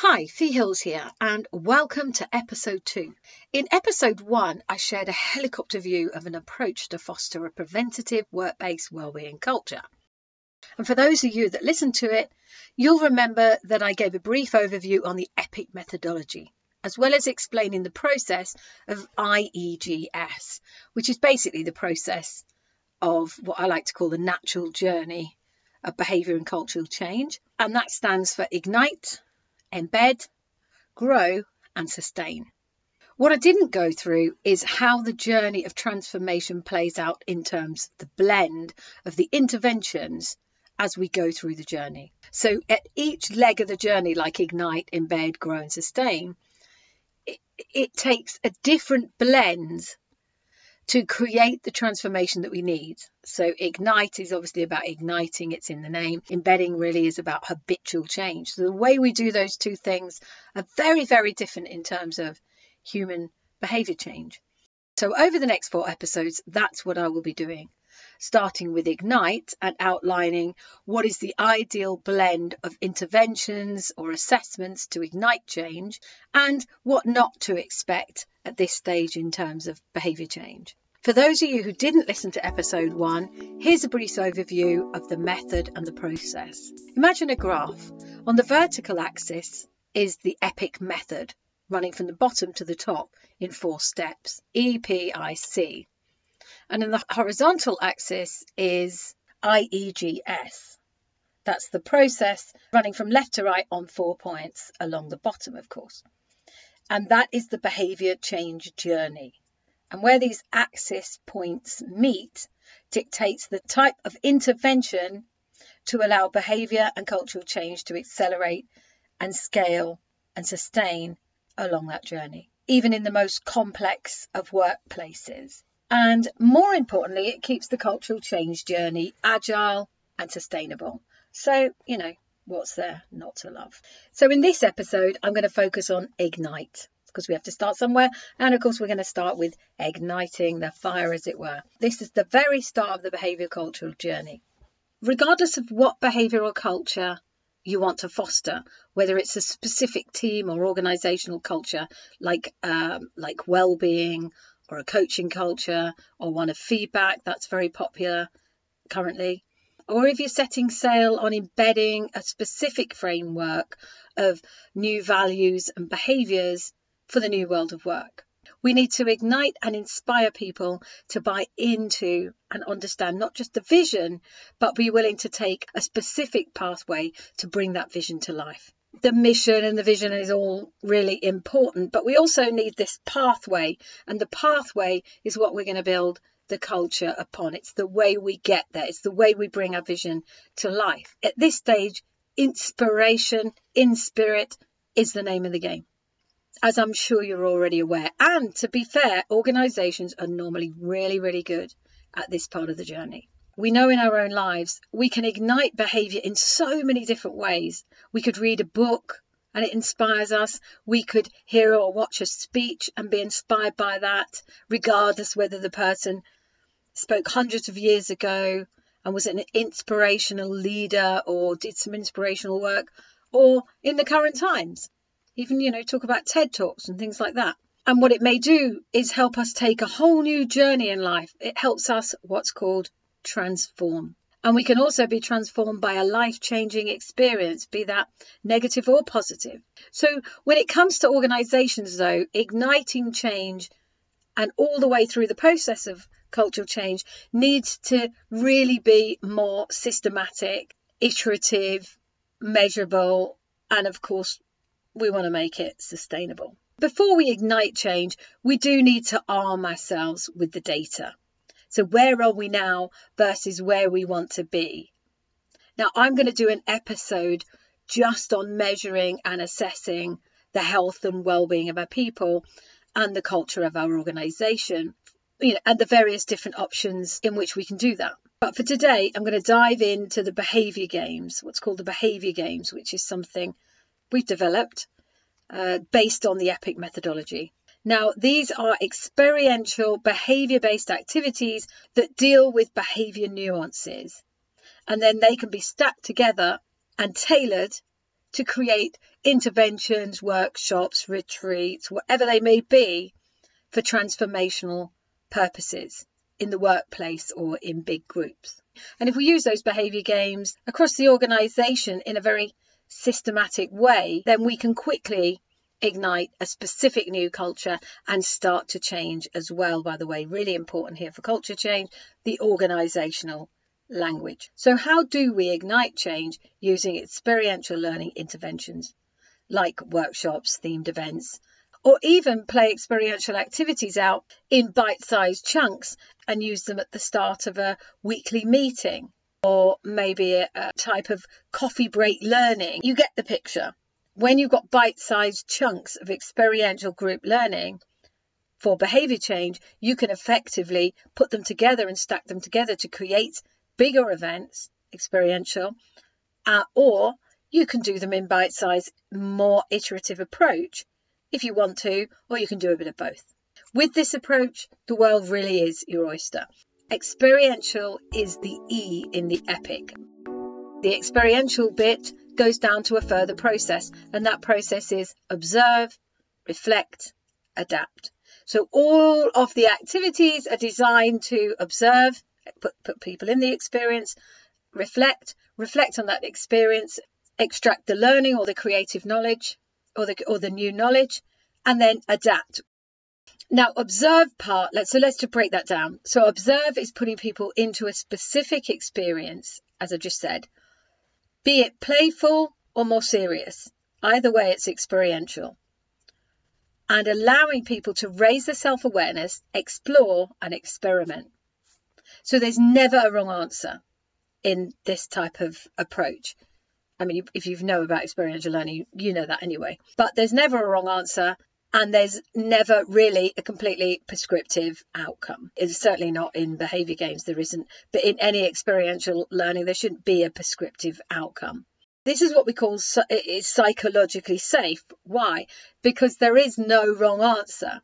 Hi, Fi Hills here, and welcome to episode two. In episode one, I shared a helicopter view of an approach to foster a preventative work based wellbeing culture. And for those of you that listened to it, you'll remember that I gave a brief overview on the EPIC methodology, as well as explaining the process of IEGS, which is basically the process of what I like to call the natural journey of behaviour and cultural change. And that stands for IGNITE, embed, grow, and sustain. What I didn't go through is how the journey of transformation plays out in terms of the blend of the interventions as we go through the journey. So, at each leg of the journey, like ignite, embed, grow, and sustain, it, it takes a different blend to create the transformation that we need. So, ignite is obviously about igniting, it's in the name. Embedding really is about habitual change. So, the way we do those two things are very, very different in terms of human behavior change. So, over the next four episodes, that's what I will be doing, starting with Ignite and outlining what is the ideal blend of interventions or assessments to ignite change and what not to expect at this stage in terms of behaviour change. For those of you who didn't listen to episode one, here's a brief overview of the method and the process. Imagine a graph. On the vertical axis is the EPIC method, running from the bottom to the top in four steps EPIC. And in the horizontal axis is IEGS. That's the process running from left to right on four points along the bottom, of course. And that is the behaviour change journey. And where these axis points meet dictates the type of intervention to allow behaviour and cultural change to accelerate and scale and sustain along that journey, even in the most complex of workplaces. And more importantly, it keeps the cultural change journey agile and sustainable. So, you know, what's there not to love? So, in this episode, I'm going to focus on Ignite because we have to start somewhere. And of course, we're going to start with igniting the fire, as it were. This is the very start of the behavioural cultural journey. Regardless of what behavioural culture you want to foster, whether it's a specific team or organisational culture, like um, like well-being or a coaching culture or one of feedback that's very popular currently, or if you're setting sail on embedding a specific framework of new values and behaviours for the new world of work. We need to ignite and inspire people to buy into and understand not just the vision, but be willing to take a specific pathway to bring that vision to life. The mission and the vision is all really important, but we also need this pathway, and the pathway is what we're going to build the culture upon. It's the way we get there, it's the way we bring our vision to life. At this stage, inspiration in spirit is the name of the game as I'm sure you're already aware. And to be fair, organisations are normally really, really good at this part of the journey. We know in our own lives we can ignite behaviour in so many different ways. We could read a book and it inspires us. We could hear or watch a speech and be inspired by that, regardless whether the person spoke hundreds of years ago and was an inspirational leader or did some inspirational work or in the current times even, you know, talk about TED Talks and things like that. And what it may do is help us take a whole new journey in life. It helps us what's called transform. And we can also be transformed by a life changing experience, be that negative or positive. So, when it comes to organizations, though, igniting change and all the way through the process of cultural change needs to really be more systematic, iterative, measurable, and of course, we want to make it sustainable. Before we ignite change, we do need to arm ourselves with the data. So, where are we now versus where we want to be? Now, I'm going to do an episode just on measuring and assessing the health and well-being of our people and the culture of our organization you know, and the various different options in which we can do that. But for today, I'm going to dive into the behavior games, what's called the behavior games, which is something we've developed uh, based on the EPIC methodology. Now, these are experiential behavior based activities that deal with behavior nuances, and then they can be stacked together and tailored to create interventions, workshops, retreats, whatever they may be for transformational purposes in the workplace or in big groups. And if we use those behaviour games across the organisation in a very systematic way, then we can quickly ignite a specific new culture and start to change as well, by the way. Really important here for culture change, the organisational language. So, how do we ignite change using experiential learning interventions like workshops, themed events, or even play experiential activities out in bite sized chunks and use them at the start of a weekly meeting? Or maybe a type of coffee break learning. You get the picture when you've got bite sized chunks of experiential group learning for behavior change, you can effectively put them together and stack them together to create bigger events, experiential, uh, or you can do them in bite sized, more iterative approach if you want to, or you can do a bit of both. With this approach, the world really is your oyster. Experiential is the E in the epic. The experiential bit goes down to a further process, and that process is observe, reflect, adapt. So all of the activities are designed to observe, put, put people in the experience, reflect, reflect on that experience, extract the learning or the creative knowledge or the or the new knowledge, and then adapt. Now, observe part, let's so let's to break that down. So observe is putting people into a specific experience, as I just said, be it playful or more serious. Either way, it's experiential. And allowing people to raise their self awareness, explore, and experiment. So there's never a wrong answer in this type of approach. I mean, if you know about experiential learning, you know that anyway. But there's never a wrong answer, and there's never really a completely prescriptive outcome. It's certainly not in behavior games, there isn't, but in any experiential learning, there shouldn't be a prescriptive outcome. This is what we call is psychologically safe. Why? Because there is no wrong answer.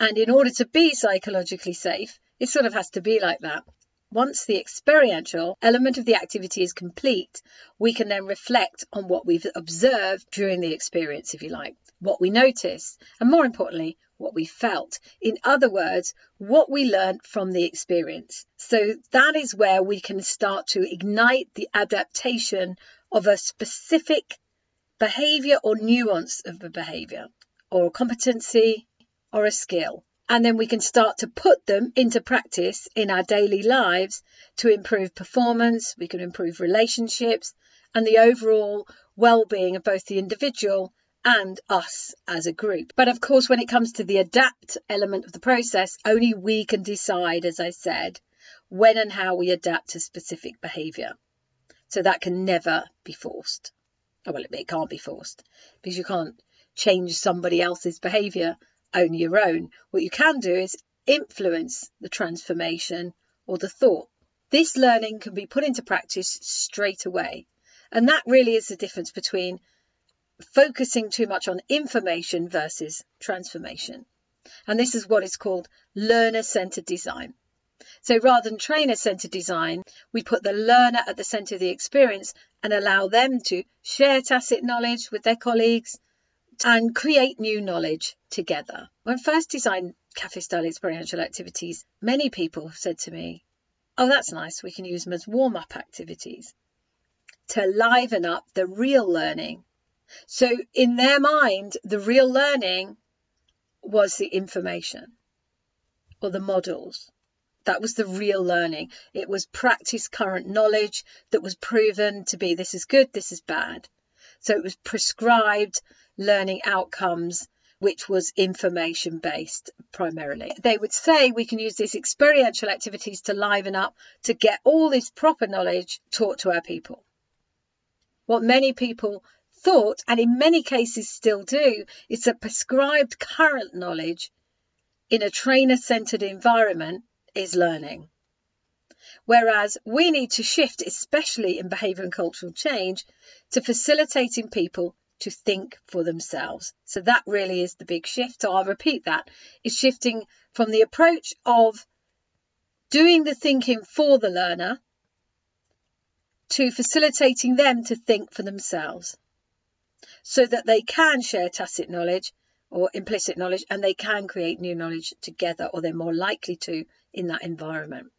And in order to be psychologically safe, it sort of has to be like that. Once the experiential element of the activity is complete, we can then reflect on what we've observed during the experience, if you like what we noticed, and more importantly, what we felt. In other words, what we learned from the experience. So that is where we can start to ignite the adaptation of a specific behavior or nuance of a behavior or a competency or a skill. And then we can start to put them into practice in our daily lives to improve performance, we can improve relationships, and the overall well being of both the individual and us as a group. But of course, when it comes to the adapt element of the process, only we can decide, as I said, when and how we adapt to specific behaviour. So that can never be forced. Oh, well, it can't be forced because you can't change somebody else's behaviour, only your own. What you can do is influence the transformation or the thought. This learning can be put into practice straight away. And that really is the difference between focusing too much on information versus transformation. And this is what is called learner centered design. So rather than trainer centered design, we put the learner at the center of the experience and allow them to share tacit knowledge with their colleagues and create new knowledge together. When first designed cafe style experiential activities, many people said to me, Oh, that's nice, we can use them as warm up activities to liven up the real learning so in their mind, the real learning was the information or the models. That was the real learning. It was practice current knowledge that was proven to be this is good, this is bad. So it was prescribed learning outcomes, which was information based primarily. They would say we can use these experiential activities to liven up to get all this proper knowledge taught to our people. What many people thought, and in many cases still do, is that prescribed current knowledge in a trainer centered environment is learning. Whereas we need to shift, especially in behaviour and cultural change, to facilitating people to think for themselves. So that really is the big shift. So I'll repeat that is shifting from the approach of doing the thinking for the learner to facilitating them to think for themselves. so that they can share tacit knowledge or implicit knowledge and they can create new knowledge together or they're more likely to in that environment.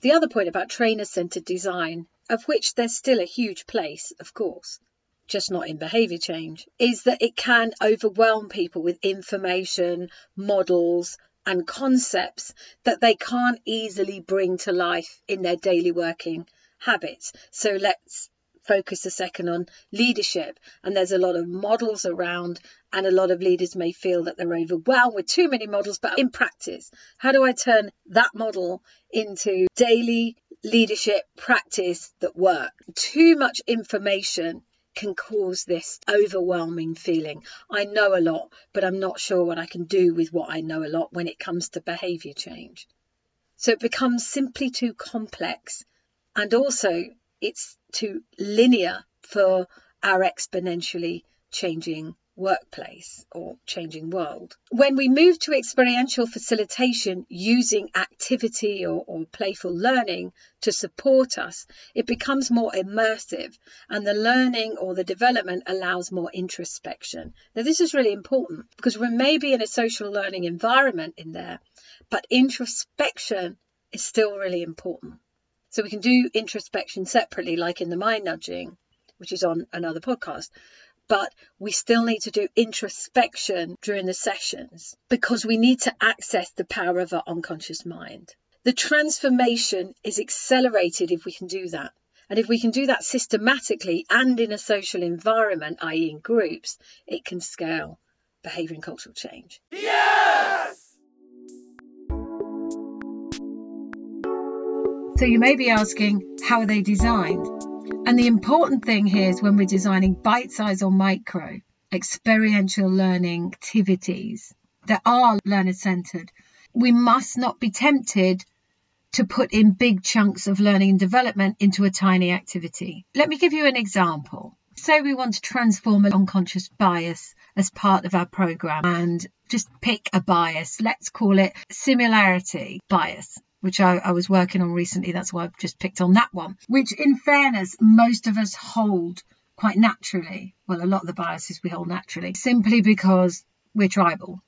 The other point about trainer centered design, of which there's still a huge place, of course, just not in behavior change, is that it can overwhelm people with information, models, and concepts that they can't easily bring to life in their daily working habits. So let's focus a second on leadership. And there's a lot of models around, and a lot of leaders may feel that they're overwhelmed with too many models. But in practice, how do I turn that model into daily leadership practice that work? Too much information can cause this overwhelming feeling. I know a lot, but I'm not sure what I can do with what I know a lot when it comes to behavior change. So it becomes simply too complex. And also, it's too linear for our exponentially changing workplace or changing world. When we move to experiential facilitation using activity or, or, playful learning to support us, it becomes more immersive and the learning or the development allows more introspection. Now, this is really important because we may be in a social learning environment in there, but introspection is still really important. So we can do introspection separately, like in the mind nudging, which is on another podcast but we still need to do introspection during the sessions because we need to access the power of our unconscious mind. The transformation is accelerated if we can do that. And if we can do that systematically and in a social environment, i.e., in groups, it can scale behavior and cultural change. Yes! So you may be asking, how are they designed? And the important thing here is when we're designing bite size or micro experiential learning activities that are learner centered, we must not be tempted to put in big chunks of learning and development into a tiny activity. Let me give you an example. Say we want to transform an unconscious bias as part of our program and just pick a bias. Let's call it similarity bias which I, I, was working on recently. That's why I've just picked on that one, which, in fairness, most of us hold quite naturally. Well, a lot of the biases we hold naturally, simply because we're tribal.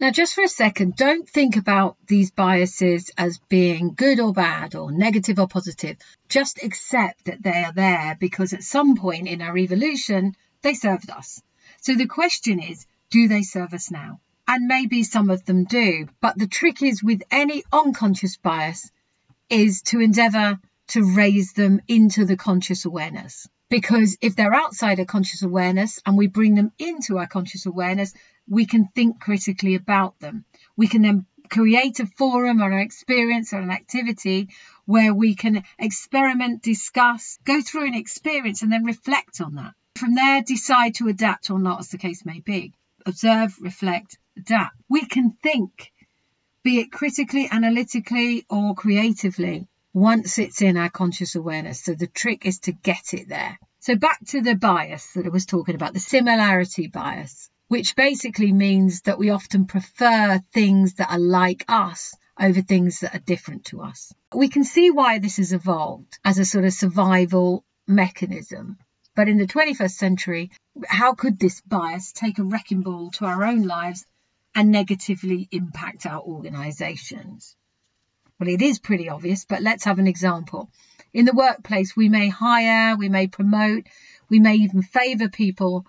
Now, just for a second, don't think about these biases as being good or bad or negative or positive. Just accept that they are there because at some point in our evolution, they served us. So the question is, do they serve us now? And maybe some of them do. But the trick is with any unconscious bias is to endeavor to raise them into the conscious awareness. Because if they're outside of conscious awareness and we bring them into our conscious awareness, we can think critically about them. We can then create a forum or an experience or an activity where we can experiment, discuss, go through an experience and then reflect on that. From there, decide to adapt or not, as the case may be. Observe, reflect, adapt. We can think, be it critically, analytically, or creatively, once it's in our conscious awareness. So the trick is to get it there. So back to the bias that I was talking about, the similarity bias, which basically means that we often prefer things that are like us over things that are different to us. We can see why this has evolved as a sort of survival mechanism. But in the 21st century, how could this bias take a wrecking ball to our own lives and negatively impact our organisations? Well, it is pretty obvious, but let's have an example. In the workplace, we may hire, we may promote, we may even favour people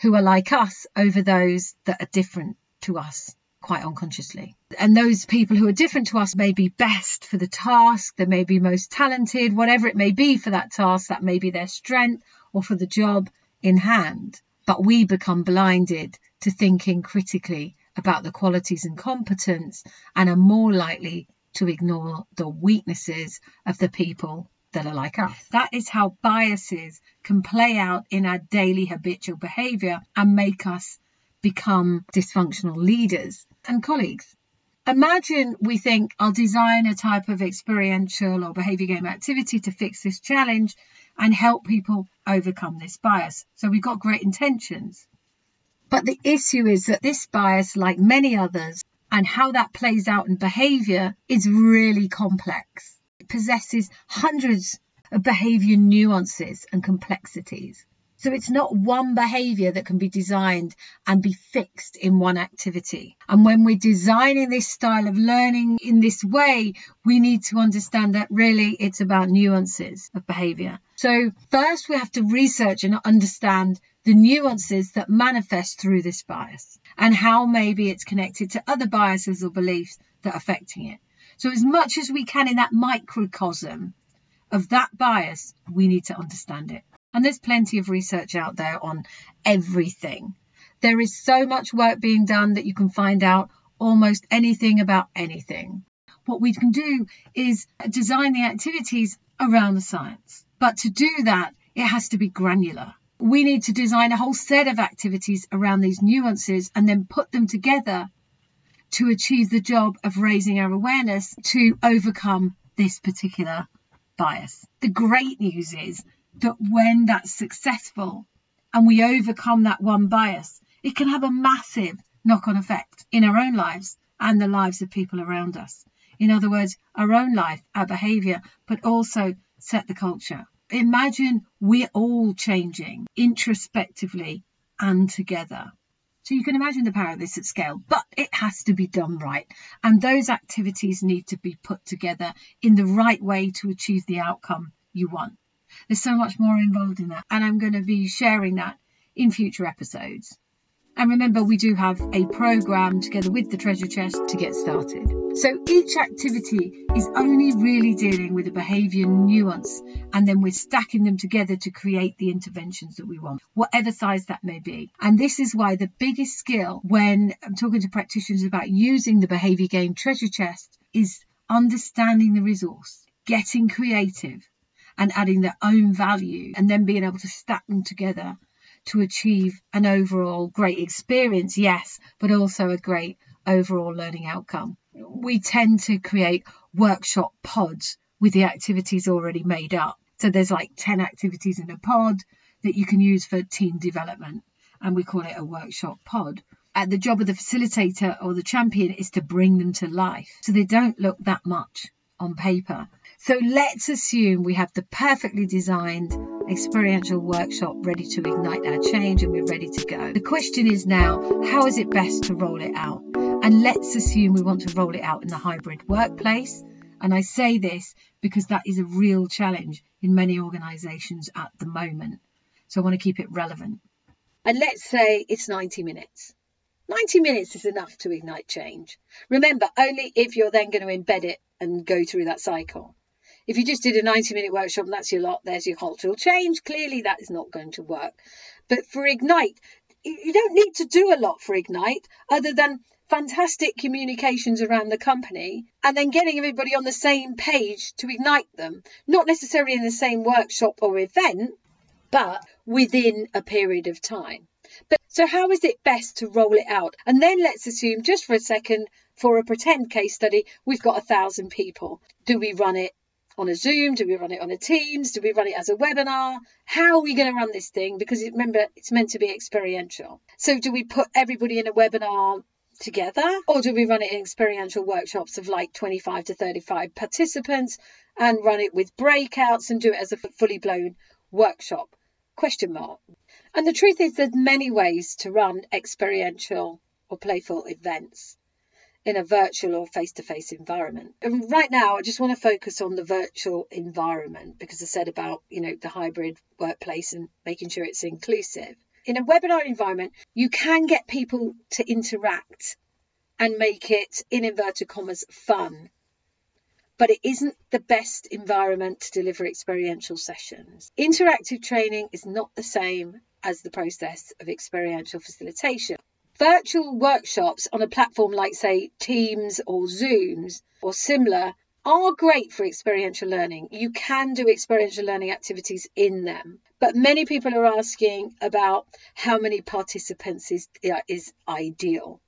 who are like us over those that are different to us quite unconsciously. And those people who are different to us may be best for the task, they may be most talented, whatever it may be for that task, that may be their strength or for the job in hand. But we become blinded to thinking critically about the qualities and competence and are more likely to ignore the weaknesses of the people that are like us. That is how biases can play out in our daily habitual behavior and make us become dysfunctional leaders and colleagues. Imagine we think I'll design a type of experiential or behavior game activity to fix this challenge and help people overcome this bias. So we've got great intentions. But the issue is that this bias, like many others, and how that plays out in behavior is really complex. It possesses hundreds of behavior nuances and complexities. So it's not one behavior that can be designed and be fixed in one activity. And when we're designing this style of learning in this way, we need to understand that really it's about nuances of behavior. So first we have to research and understand the nuances that manifest through this bias and how maybe it's connected to other biases or beliefs that are affecting it. So as much as we can in that microcosm of that bias, we need to understand it. And there's plenty of research out there on everything. There is so much work being done that you can find out almost anything about anything. What we can do is design the activities around the science. But to do that, it has to be granular. We need to design a whole set of activities around these nuances and then put them together to achieve the job of raising our awareness to overcome this particular bias. The great news is that when that's successful and we overcome that one bias, it can have a massive knock on effect in our own lives and the lives of people around us. In other words, our own life, our behavior, but also set the culture. Imagine we're all changing introspectively and together. So you can imagine the power of this at scale, but it has to be done right. And those activities need to be put together in the right way to achieve the outcome you want. There's so much more involved in that. And I'm going to be sharing that in future episodes. And remember, we do have a program together with the treasure chest to get started. So each activity is only really dealing with a behaviour nuance, and then we're stacking them together to create the interventions that we want, whatever size that may be. And this is why the biggest skill when I'm talking to practitioners about using the behaviour game treasure chest is understanding the resource, getting creative, and adding their own value and then being able to stack them together to achieve an overall great experience, yes, but also a great overall learning outcome. We tend to create workshop pods with the activities already made up. So there's like 10 activities in a pod that you can use for team development, and we call it a workshop pod. And the job of the facilitator or the champion is to bring them to life so they don't look that much on paper so let's assume we have the perfectly designed experiential workshop ready to ignite our change and we're ready to go. The question is now, how is it best to roll it out? And let's assume we want to roll it out in the hybrid workplace. And I say this because that is a real challenge in many organisations at the moment. So I want to keep it relevant. And let's say it's 90 minutes. 90 minutes is enough to ignite change. Remember, only if you're then going to embed it and go through that cycle. If you just did a 90 minute workshop and that's your lot, there's your cultural change. Clearly, that is not going to work. But for Ignite, you don't need to do a lot for Ignite other than fantastic communications around the company and then getting everybody on the same page to ignite them. Not necessarily in the same workshop or event, but within a period of time. But so how is it best to roll it out? And then let's assume just for a second for a pretend case study, we've got a thousand people. Do we run it on a Zoom? Do we run it on a Teams? Do we run it as a webinar? How are we going to run this thing? Because remember, it's meant to be experiential. So do we put everybody in a webinar together or do we run it in experiential workshops of like 25 to 35 participants and run it with breakouts and do it as a fully blown workshop? Question mark. And the truth is there's many ways to run experiential or playful events in a virtual or face to face environment. And right now, I just want to focus on the virtual environment because I said about, you know, the hybrid workplace and making sure it's inclusive. In a webinar environment, you can get people to interact and make it, in inverted commas, fun. But it isn't the best environment to deliver experiential sessions. Interactive training is not the same as the process of experiential facilitation virtual workshops on a platform like, say, Teams or Zooms or similar are great for experiential learning. You can do experiential learning activities in them. But many people are asking about how many participants is, is ideal.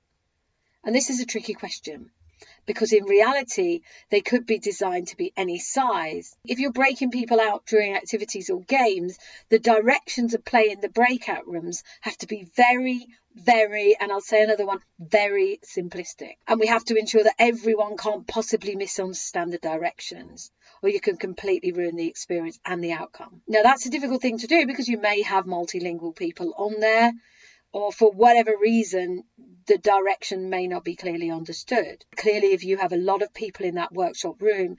And this is a tricky question because in reality, they could be designed to be any size. If you're breaking people out during activities or games, the directions of play in the breakout rooms have to be very, very, and I'll say another one, very simplistic. And we have to ensure that everyone can't possibly misunderstand the directions. or you can completely ruin the experience and the outcome. Now, that's a difficult thing to do because you may have multilingual people on there, or for whatever reason, the direction may not be clearly understood. Clearly, if you have a lot of people in that workshop room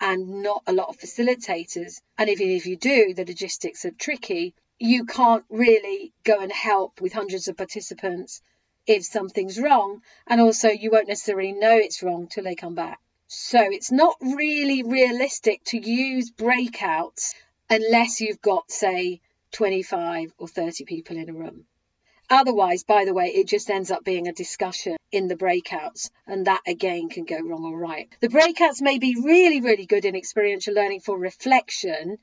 and not a lot of facilitators, and even if you do, the logistics are tricky, you can't really go and help with hundreds of participants if something's wrong, and also you won't necessarily know it's wrong till they come back. So it's not really realistic to use breakouts unless you've got, say, 25 or 30 people in a room. Otherwise, by the way, it just ends up being a discussion in the breakouts, and that again can go wrong or right. The breakouts may be really, really good in experiential learning for reflection,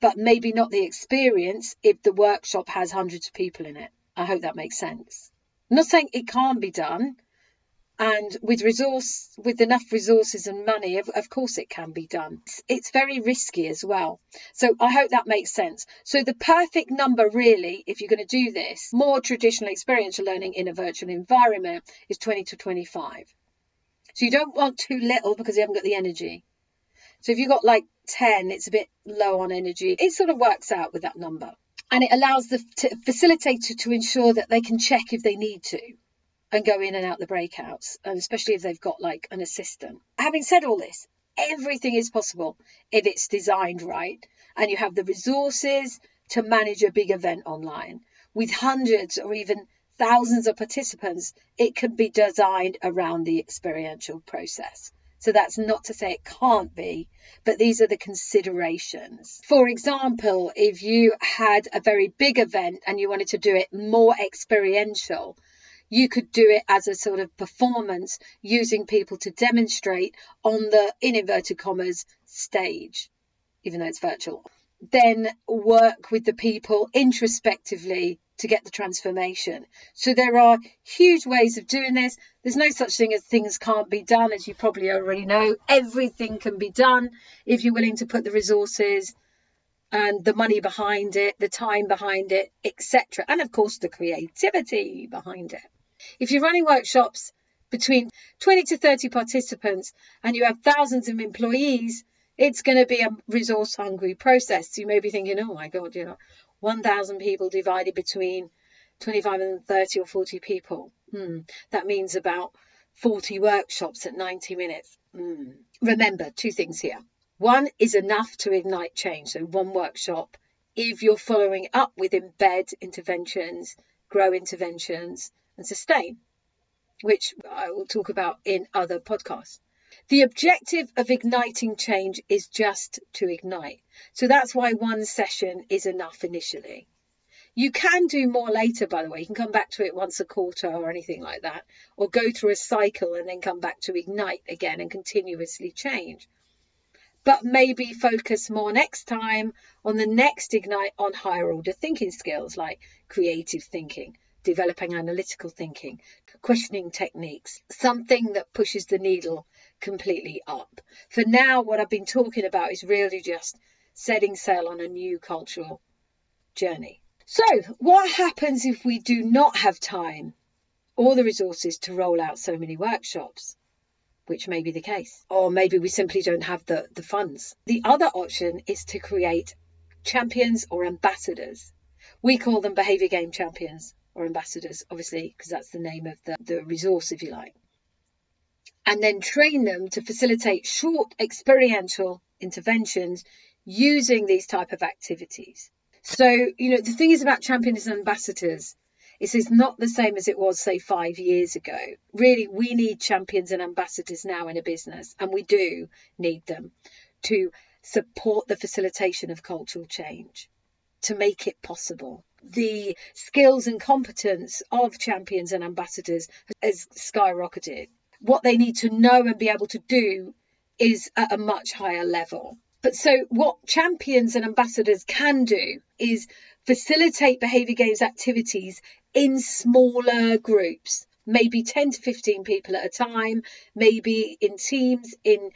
but maybe not the experience if the workshop has hundreds of people in it. I hope that makes sense. I'm not saying it can't be done, and with resource with enough resources and money of, of course it can be done. It's, it's, very risky as well. So i hope that makes sense. So the perfect number really if you're going to do this more traditional experiential learning in a virtual environment is 20 to 25 so you don't want too little because you haven't got the energy. So if you've got like 10 it's a bit low on energy it sort of works out with that number and it allows the facilitator to ensure that they can check if they need to and go in and out the breakouts, and especially if they've got like an assistant. Having said all this, everything is possible if it's designed right and you have the resources to manage a big event online. With hundreds or even thousands of participants, it can be designed around the experiential process. So that's not to say it can't be, but these are the considerations. For example, if you had a very big event and you wanted to do it more experiential, you could do it as a sort of performance using people to demonstrate on the in inverted commas stage, even though it's virtual. Then work with the people introspectively to get the transformation. So there are huge ways of doing this. There's no such thing as things can't be done, as you probably already know. Everything can be done if you're willing to put the resources and the money behind it, the time behind it, etc. And of course, the creativity behind it. If you're running workshops between 20 to 30 participants and you have thousands of employees, it's going to be a resource hungry process. You may be thinking, oh my God, you know, 1,000 people divided between 25 and 30 or 40 people. Hmm. That means about 40 workshops at 90 minutes. Hmm. Remember, two things here. One is enough to ignite change. So, one workshop. If you're following up with embed interventions, grow interventions, and sustain, which I will talk about in other podcasts. The objective of igniting change is just to ignite. So that's why one session is enough initially. You can do more later, by the way. You can come back to it once a quarter or anything like that, or go through a cycle and then come back to ignite again and continuously change. But maybe focus more next time on the next ignite on higher order thinking skills like creative thinking, developing analytical thinking, questioning techniques, something that pushes the needle completely up. For now, what I've been talking about is really just setting sail on a new cultural journey. So, what happens if we do not have time or the resources to roll out so many workshops? Which may be the case. Or maybe we simply don't have the, the funds. The other option is to create champions or ambassadors. We call them behaviour game champions or ambassadors, obviously, because that's the name of the, the resource, if you like. And then train them to facilitate short experiential interventions using these type of activities. So, you know, the thing is about champions and ambassadors it's not the same as it was, say, five years ago. Really, we need champions and ambassadors now in a business, and we do need them to support the facilitation of cultural change, to make it possible the skills and competence of champions and ambassadors has skyrocketed. What they need to know and be able to do is at a much higher level. But so, what champions and ambassadors can do is facilitate behaviour games activities in smaller groups, maybe 10 to 15 people at a time, maybe in teams, in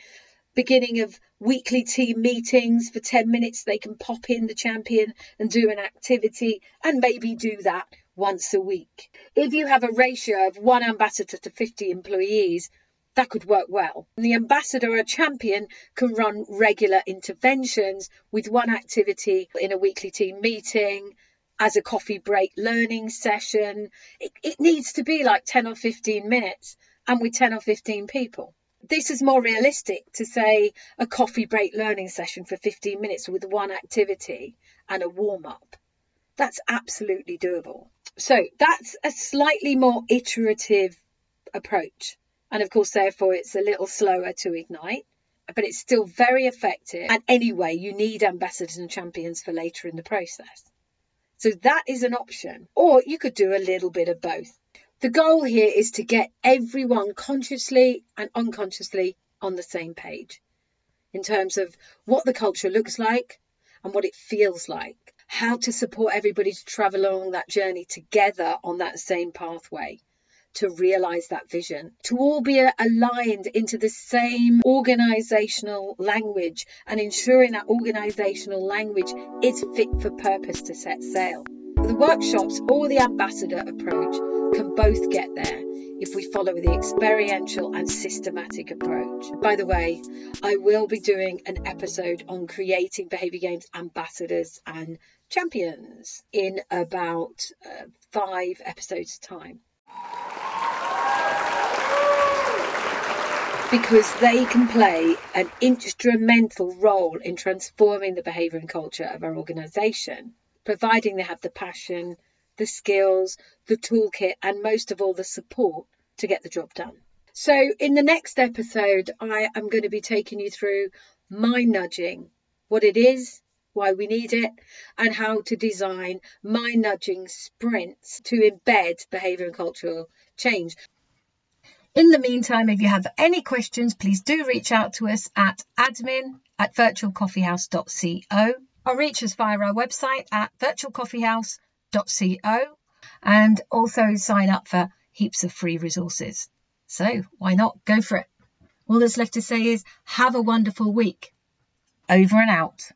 beginning of weekly team meetings for 10 minutes. They can pop in the champion and do an activity and maybe do that once a week. If you have a ratio of one ambassador to 50 employees, That could work well. The ambassador or champion can run regular interventions with one activity in a weekly team meeting, as a coffee break learning session. It, it, needs to be like 10 or 15 minutes and with 10 or 15 people. This is more realistic to say a coffee break learning session for 15 minutes with one activity and a warm up. That's absolutely doable. So that's a slightly more iterative approach. And of course, therefore, it's a little slower to ignite, but it's still very effective. And anyway, you need ambassadors and champions for later in the process. So that is an option. Or you could do a little bit of both. The goal here is to get everyone consciously and unconsciously on the same page in terms of what the culture looks like and what it feels like, how to support everybody to travel along that journey together on that same pathway to realize that vision, to all be aligned into the same organizational language and ensuring that organizational language is fit for purpose to set sail. The workshops or the ambassador approach can both get there if we follow the experiential and systematic approach. By the way, I will be doing an episode on creating behaviour games ambassadors and champions in about uh, five episodes' time. Because they can play an instrumental role in transforming the behaviour and culture of our organisation, providing they have the passion, the skills, the toolkit, and most of all, the support to get the job done. So, in the next episode, I am going to be taking you through mind nudging, what it is, why we need it, and how to design mind nudging sprints to embed behaviour and cultural change. In the meantime, if you have any questions, please do reach out to us at admin at virtualcoffeehouse.co or reach us via our website at virtualcoffeehouse.co and also sign up for heaps of free resources. So why not go for it? All that's left to say is have a wonderful week. Over and out.